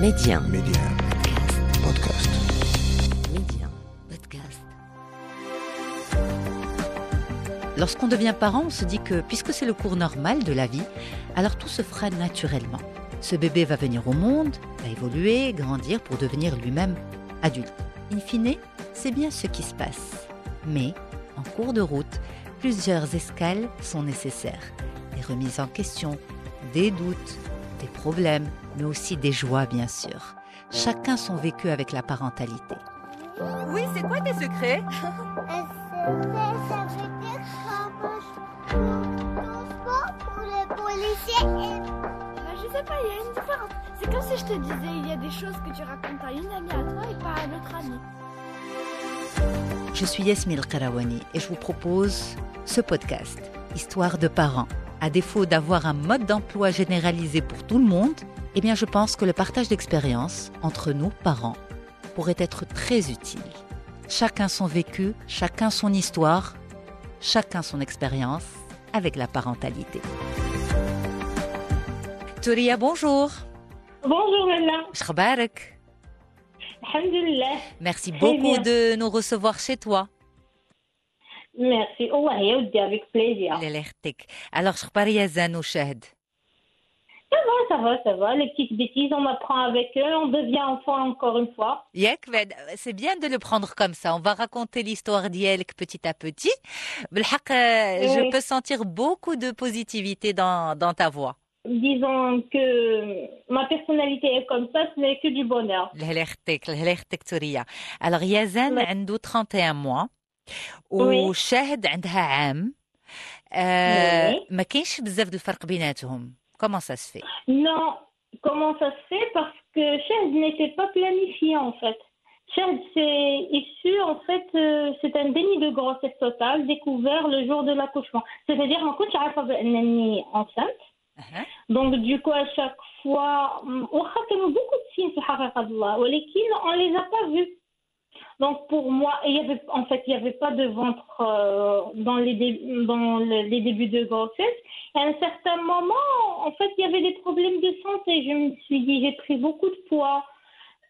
Média. Média. Podcast. Média. Podcast. Lorsqu'on devient parent, on se dit que puisque c'est le cours normal de la vie, alors tout se fera naturellement. Ce bébé va venir au monde, va évoluer, grandir pour devenir lui-même adulte. In fine, c'est bien ce qui se passe. Mais, en cours de route, plusieurs escales sont nécessaires. Des remises en question, des doutes, des problèmes, mais aussi des joies, bien sûr. Chacun son vécu avec la parentalité. Oui, c'est quoi tes secrets? Bah, je sais pas, il y a une différence. C'est comme si je te disais, il y a des choses que tu racontes à une amie à toi et pas à un autre ami. Je suis Yasmine Karawani et je vous propose ce podcast, Histoire de parents. À défaut d'avoir un mode d'emploi généralisé pour tout le monde, eh bien je pense que le partage d'expériences entre nous, parents, pourrait être très utile. Chacun son vécu, chacun son histoire, chacun son expérience avec la parentalité. Touria, bonjour. Bonjour alhamdulillah. Merci beaucoup de nous recevoir chez toi. Merci. Oh, ouais, Aoudi, avec plaisir. الله يرحمك. Alors, شخبار يا زان وشاهد. Ça va, ça va, ça va. Les petites bêtises, on apprend avec eux, on devient enfant encore une fois. ياك بعد- c'est bien de le prendre comme ça. On va raconter l'histoire d'Yelk petit à petit. بالحق, euh, je Oui. peux sentir beaucoup de positivité dans, dans ta voix. Disons que ma personnalité est comme ça, ce n'est que du bonheur. الله يرحمك الله يرحمك توريا. Alors يزن Ouais. عنده 31 mois Oui. وشاهد عندها عام. آه Oui. ما كاينش بزاف د الفرق بيناتهم. Comment ça se fait Non, comment ça se fait Parce que Chad n'était pas planifié en fait. Chad, c'est issu, en fait, euh, c'est un déni de grossesse totale découvert le jour de l'accouchement. C'est-à-dire, ما كنتش عارفة بأنني enceinte. أها. Donc, du coup, à chaque fois, واخا كانوا beaucoup de signes في حقيقة الله ولكن on les a pas vus. Donc, pour moi, en fait, il n'y avait pas de ventre euh, dans, les, dans le- les débuts de grossesse. À un certain moment, en fait, il y avait des problèmes de santé. Je me suis dit, j'ai pris beaucoup de poids.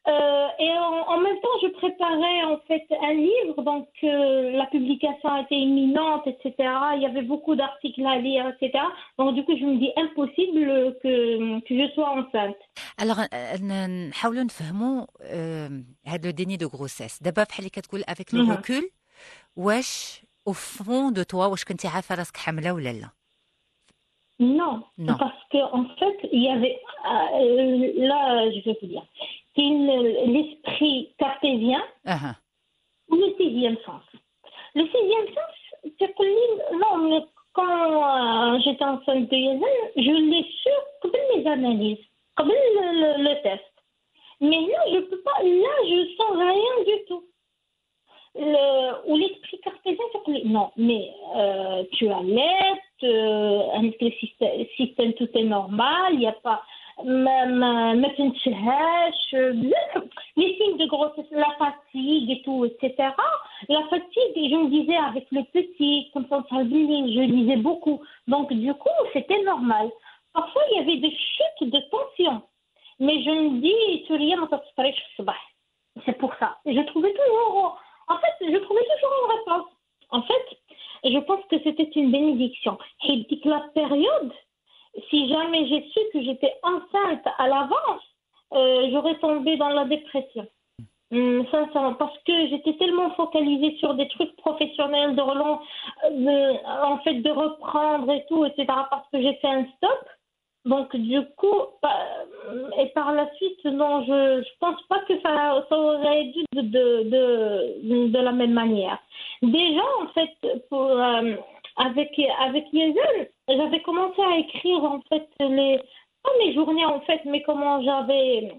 Euh, et en, en même temps, je préparais en fait un livre, donc euh, la publication était imminente, etc. Il y avait beaucoup d'articles à lire, etc. Donc du coup, je me dis impossible que, que je sois enceinte. Alors, euh, ن- نحاولوا نفهموا آه، هذا لو ديني دو غروسيس دابا بحال اللي كتقول افيك لو مهم. ريكول واش او فون دو توا واش كنتي عارفه راسك حامله ولا لا Non, Non. parce que en fait, il y avait euh, là, je vais vous dire, c'est une- l'esprit cartésien اها ou le sixième sens. Le sixième sens, c'est que lui- non, mais quand euh, j'étais enceinte de Yazel, je l'ai su comme mes analyses, comme le, le, le, test. Mais là, je peux pas, là, je sens rien du tout. Le, ou l'esprit cartésien, non, mais euh, tu allaites, euh, avec le système, tout est normal, il n'y a pas. Euh, les signes de grossesse, la fatigue et tout, etc. La fatigue, je me disais avec le petit, comme ça, je lisais beaucoup. Donc, du coup, c'était normal. Parfois, il y avait des chutes de tension. Mais je me dis, rien c'est pour ça. Et je trouvais toujours, en fait, je trouvais toujours une réponse. En fait, je pense que c'était une bénédiction. Et il dit que la période, si jamais j'ai su que j'étais enceinte à l'avance, euh, j'aurais tombé dans la dépression. Hum, sincèrement, parce que j'étais tellement focalisée sur des trucs professionnels, de relance, euh, en fait, de reprendre et tout, etc., parce que j'ai fait un stop, donc, du coup, pa- et par la suite, non, je je pense pas que ça, ça aurait dû de, de, de, la même manière. Déjà, en fait, pour, euh, avec, avec j'avais commencé à écrire, en fait, les, pas mes journées, en fait, mais comment j'avais,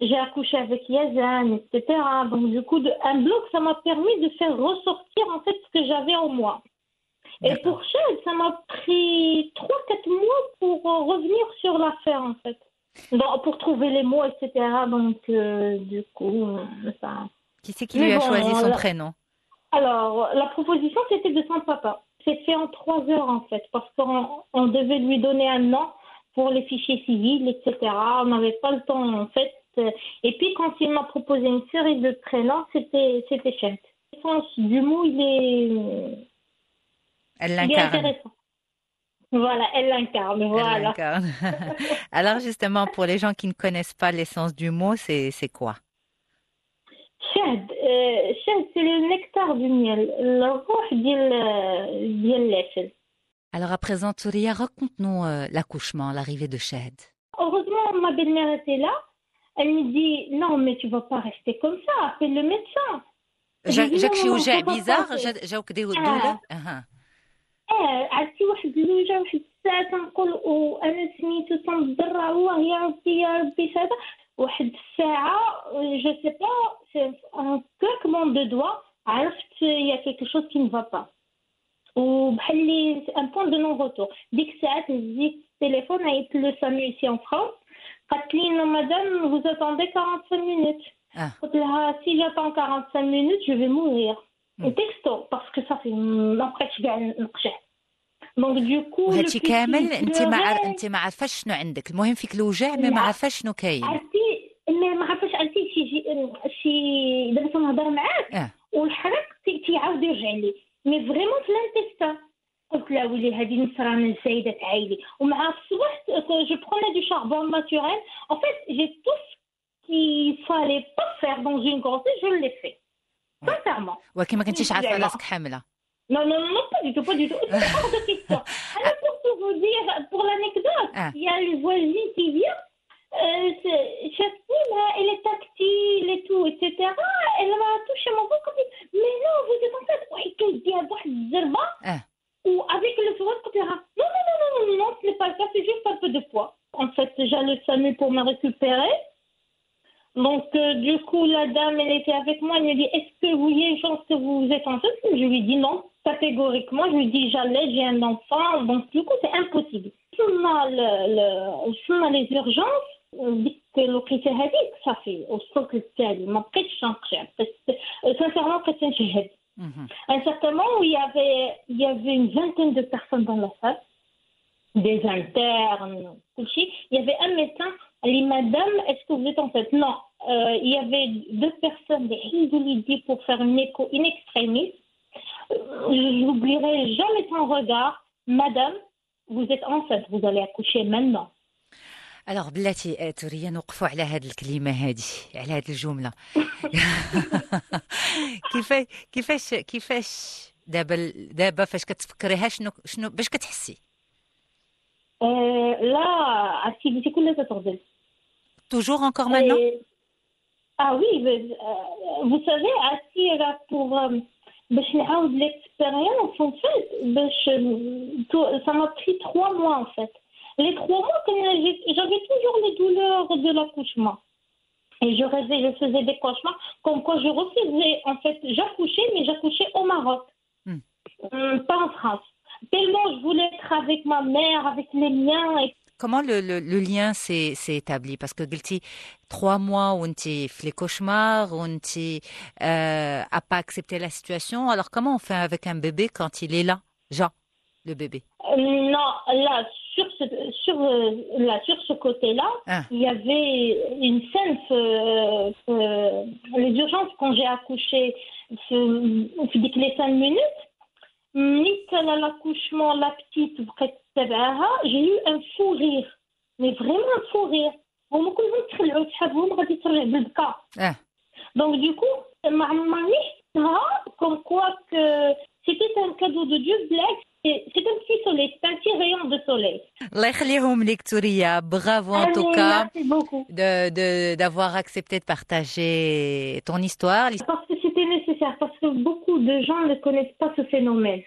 j'ai accouché avec Yezel, etc. Donc, du coup, un blog, ça m'a permis de faire ressortir, en fait, ce que j'avais en moi. Et pour Chad, ça m'a pris 3-4 mois pour euh, revenir sur l'affaire, en fait. Donc, pour trouver les mots, etc. Donc, euh, du coup, euh, ça. Qui c'est qui lui a bon, choisi son prénom? Alors, la proposition, c'était de son papa. C'est fait en trois heures, en fait, parce qu'on on devait lui donner un nom pour les fichiers civils, etc. On n'avait pas le temps, en fait. Et puis, quand il m'a proposé une série de prénoms, c'était Chad. Le sens du mot, il est, Elle il est l'incarne. intéressant. Voilà, elle l'incarne, Elle voilà. l'incarne. Alors justement, pour les gens qui ne connaissent pas l'essence du mot, c'est c'est quoi Chad, euh, Chad, c'est le nectar du miel, le rouge ديال ديال العسل. Alors à présent, Touria, raconte-nous euh, l'accouchement, l'arrivée de Shahd. Heureusement, ma belle-mère était là. Elle me dit non, mais tu vas pas rester comme ça. Appelle le médecin. جا- dit جاك non, شي non, وجع ça va بيزار passer. جا- جاوك دي آه. دولة أها. اه عرفتي واحد الوجه واحد الساعه تنقول وانا سميتو تنضرع الله يا ربي يا ربي هذا واحد الساعه جو سي با سي ان كلاكمون دو دوا عرفت يا كيكو شوز كي نفا با وبحال لي ان بوان دو نون روتور ديك الساعات هزيت التليفون عيطت لو سامي سي ان فرانس قالت لي نو مدام vous attendez 45 minutes Ah. قلت لها si j'attends 45 minutes je vais mourir تكستو باسكو صافي ما بقيتش كاع نقشع دونك دو كو وهادشي كامل؟ أنت ما عار... أنت ما عارفاش شنو عندك؟ المهم فيك الوجع مي ما لا. عارفاش شنو كاين؟ عرفتي؟ ما عرفتش عرفتي شي شي شي دابا تنهضر معاك؟ آه. والحرق تي- تيعاود يرجع لي. مي فريمون في لانتيستا. قلت لا ولي هذه النصرانه الزايده تعايلي ومع الصبح جو بروني دو شاربون ناتوريل fait j'ai tout ce qu'il fallait pas faire dans une grossesse je l'ai fait. sincèrement ولكن ما كنتيش عارفه لا. راسك حامله Non, non, non, pas du tout, pas du tout. C'est hors de question. Alors, pour tout vous dire, pour l'anecdote, Ah. il y a le voisin qui vient. Euh, c'est- cette fille, là, elle est tactile et tout, etc. Elle m'a touché mon ventre. elle dit, Mais non, vous êtes enceinte. Oui, qu'elle dit à voir Zerba. Ah. Ou avec le sourire, etc. Non, non, non, non, non, non, ce n'est pas le cas, c'est juste un peu de poids. En fait, j'allais au SAMU pour me récupérer. Donc, euh, du coup, la dame, elle était avec moi. Elle me dit Est-ce que vous y a une chance que vous êtes enceinte Je lui dis non, catégoriquement. Je lui dis J'allais, j'ai un enfant. Donc, du coup, c'est impossible. On a, le, le, on a les urgences. ديك الوقيته هذيك صافي وصلت للتالي ما بقيتش نقشع بس سانسيرمون بقيت نشهد مهم. à un certain moment où il y avait, il y avait une vingtaine de personnes dans la salle, des internes, tout ça. Il y avait un médecin, elle dit Madame, est-ce que vous êtes enceinte Non. Euh, il y avait deux personnes, des Hindoulidies, pour faire une écho in extremis. Euh, Je n'oublierai jamais son regard. Madame, vous êtes enceinte, vous allez accoucher maintenant. الوغ بلاتي آه، توريا نوقفوا على هاد الكلمه هادي على هاد الجمله كيفاش كيفاش كيفاش دابا دابا فاش كتفكريها شنو شنو باش كتحسي Euh, là, activité كلها تتغزل. توجور انكور مانون Et- Ah oui, mais, euh, vous savez, Assira, pour euh, باش نعاود l'expérience, en fait, باش, euh, tout- ça m'a pris trois mois, en fait. Les trois mois, que j'ai- j'avais toujours les douleurs de l'accouchement. Et je rêvais, je faisais des cauchemars, comme quoi je refusais, en fait, j'accouchais, mais j'accouchais au Maroc, Hmm. Hum, pas en France. Tellement je voulais être avec ma mère, avec les miens, et Comment le, le, le lien s'est s'est établi Parce que قلتي trois mois où انت في les cauchemars où انت euh, a pas accepté la situation. Alors comment on fait avec un bébé quand il est là, Jean, le bébé Euh, Non, là, sur ce, sur, euh, là, sur ce côté-là, Ah. il y avait une scène, euh, euh, les urgences, quand j'ai accouché, ce- في ديك les cinq minutes, ملي كان l'accouchement, la petite, بقيت تبعها, j'ai eu un fou rire. Mais vraiment un fou rire. هما كلهم تخلعوا تحبهم غادي ترجع بالبكاء. Ah. Donc du coup, ما عمرني شفتها comme quoi que c'était un cadeau de Dieu black. C'est c'est un petit soleil, c'est un petit rayon de soleil. الله يخليهم لك توريا bravo en tout Allez, cas merci beaucoup. de de- d'avoir accepté de partager ton histoire. Parce que c'était nécessaire, parce que beaucoup de gens ne connaissent pas ce phénomène.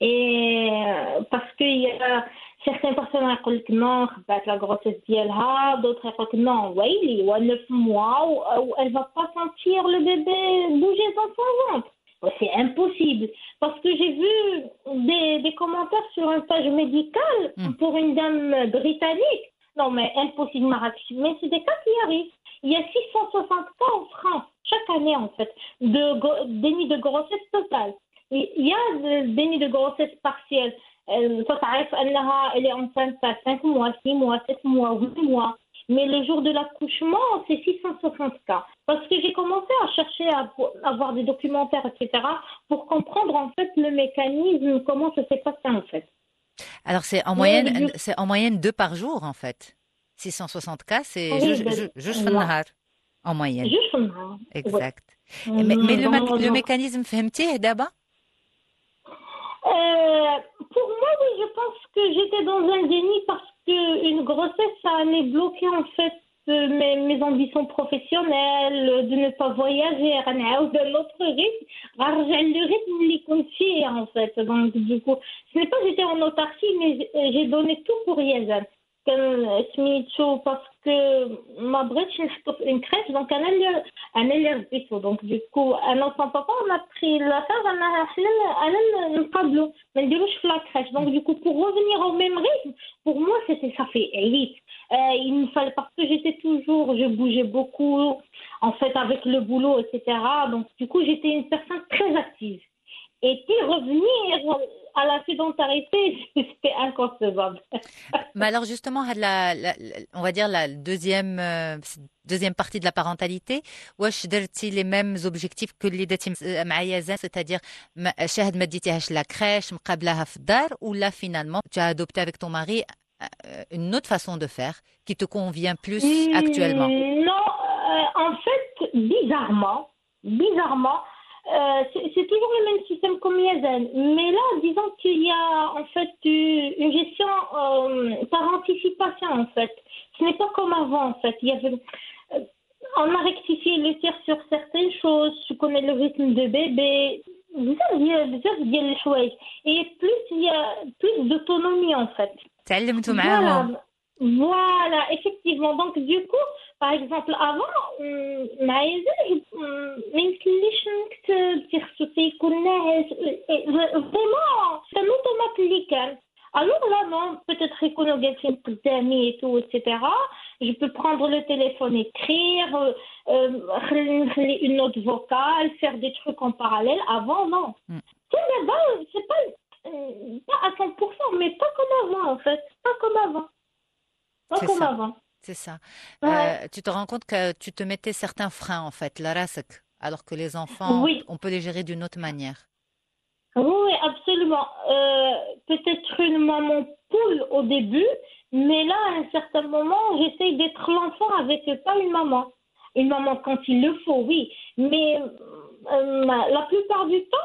Et euh, parce qu'il y a certaines personnes qui disent non, la grossesse d'Yelha, d'autres qui disent non, oui, il y a 9 mois, où elle ne va pas sentir le bébé bouger dans son ventre. C'est impossible. Parce que j'ai vu des, commentaires sur un page médicale mm. pour une dame britannique. Non, mais impossible, Mais c'est des cas qui arrivent. Il y a 660 cas en France, chaque année en fait, de déni de grossesse totale. Il y a des grossesse partielle. Euh, Ça, ça arrive, elle est enceinte à 5 mois, 6 mois, 7 mois, 8 mois. Mais le jour de l'accouchement, c'est 660 cas. Parce que j'ai commencé à chercher à avoir des documentaires, etc., pour comprendre en fait le mécanisme, comment ça s'est passé en fait. Alors c'est en moyenne, c'est en moyenne deux par jour en fait. 660 cas, c'est juste en moyenne. Juste Exact. Mais, mais le, le mécanisme fait d'abord? Euh, pour moi, oui, je pense que j'étais dans un déni parce qu'une grossesse, ça allait bloquer en fait euh, mes, mes, ambitions professionnelles, de ne pas voyager, d'un autre rythme. Alors, le rythme les confié en fait. Donc, du coup, ce n'est pas j'étais en autarcie, mais j'ai donné tout pour Yezen. Parce que ma brèche une crèche donc un élève élève donc du coup un enfant papa on a pris la charge on a un tableau. Mais du coup la crèche. Donc du coup pour revenir au même rythme pour moi ça fait élite. Euh, il me fallait parce que j'étais toujours je bougeais beaucoup en fait avec le boulot etc donc du coup j'étais une personne très active et puis revenir à la sédentarité, c'était inconcevable. Mais alors justement, la, la, on va dire la deuxième euh, deuxième partie de la parentalité, واش درتي les mêmes objectifs que اللي درتي مع يزن, c'est-à-dire شاهد ما ديتيهاش la crèche مقابلها في الدار ou là finalement tu as adopté avec ton mari euh, une autre façon de faire qui te convient plus actuellement Non, euh, en fait, bizarrement, bizarrement, euh, c'est toujours le même système comme Yazen. Mais là, disons qu'il y a en fait une gestion euh, par anticipation en fait. Ce n'est pas comme avant en fait. Il y avait, euh, on a rectifié le tir sur certaines choses. Je connais le rythme de bébé. Et plus il y a plus d'autonomie en fait. Voilà. Voilà, effectivement. Donc, du coup, par exemple, avant, ما يمكنليش dire vraiment, c'est un automate Alors là, non, peut-être et tout, etc. Je peux prendre le téléphone, écrire, euh, une note vocale, faire des trucs en parallèle. Avant, non. Mm. C'est pas, pas à 100%, mais pas comme avant, en fait. Pas comme avant. C'est ça. C'est ça. Euh, tu te rends compte que tu te mettais certains freins, en fait, la alors que les enfants, on peut les gérer d'une autre manière. Oui, absolument. Euh, peut-être une maman poule au début, mais là, à un certain moment, j'essaye d'être l'enfant avec pas une maman. Une maman quand il le faut, oui. Mais euh, la plupart du temps,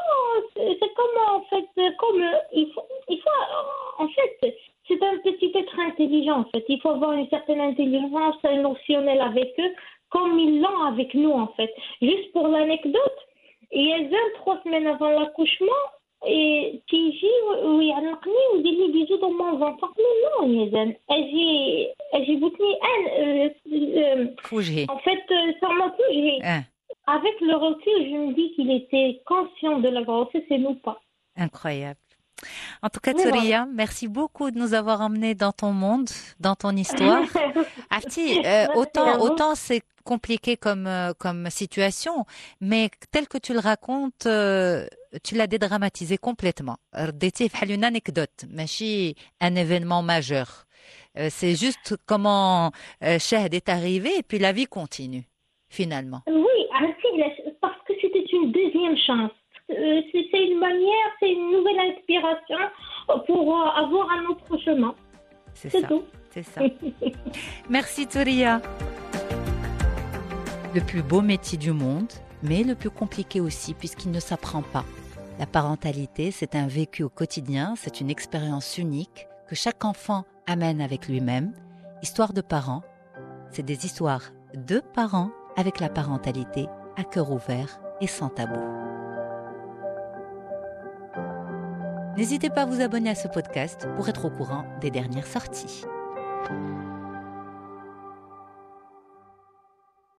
c'est comme en fait, comme il faut, il faut, en fait, c'est un petit être intelligent, en fait. Il faut avoir une certaine intelligence émotionnelle avec eux, comme ils l'ont avec nous, en fait. Juste pour l'anecdote, il y a trois semaines avant l'accouchement, et Tiji, ou Yanakni, ou Dili, bisous dans mon ventre. Mais non, Yazan. J'ai Boutni, euh, euh, en fait, euh, sans ma hein. Avec le recul, je me dis qu'il était conscient de la grossesse et nous pas. Incroyable en tout cas, Touria, merci beaucoup de nous avoir emmenés dans ton monde, dans ton histoire. Afti, euh, autant, autant c'est compliqué comme, euh, comme situation, mais tel que tu le racontes, euh, tu l'as dédramatisé complètement. une anecdote, mais un événement majeur. c'est juste comment Shahd est arrivé et puis la vie continue, finalement. Oui, parce que c'était une deuxième chance. Euh, c'est une manière, c'est une nouvelle inspiration pour euh, avoir un autre chemin. C'est tout. C'est ça. Merci Touria. Le plus beau métier du monde, mais le plus compliqué aussi puisqu'il ne s'apprend pas. La parentalité, c'est un vécu au quotidien, c'est une expérience unique que chaque enfant amène avec lui-même. Histoire de parents, c'est des histoires de parents avec la parentalité à cœur ouvert et sans tabou. N'hésitez pas à vous abonner à ce podcast pour être au courant des dernières sorties.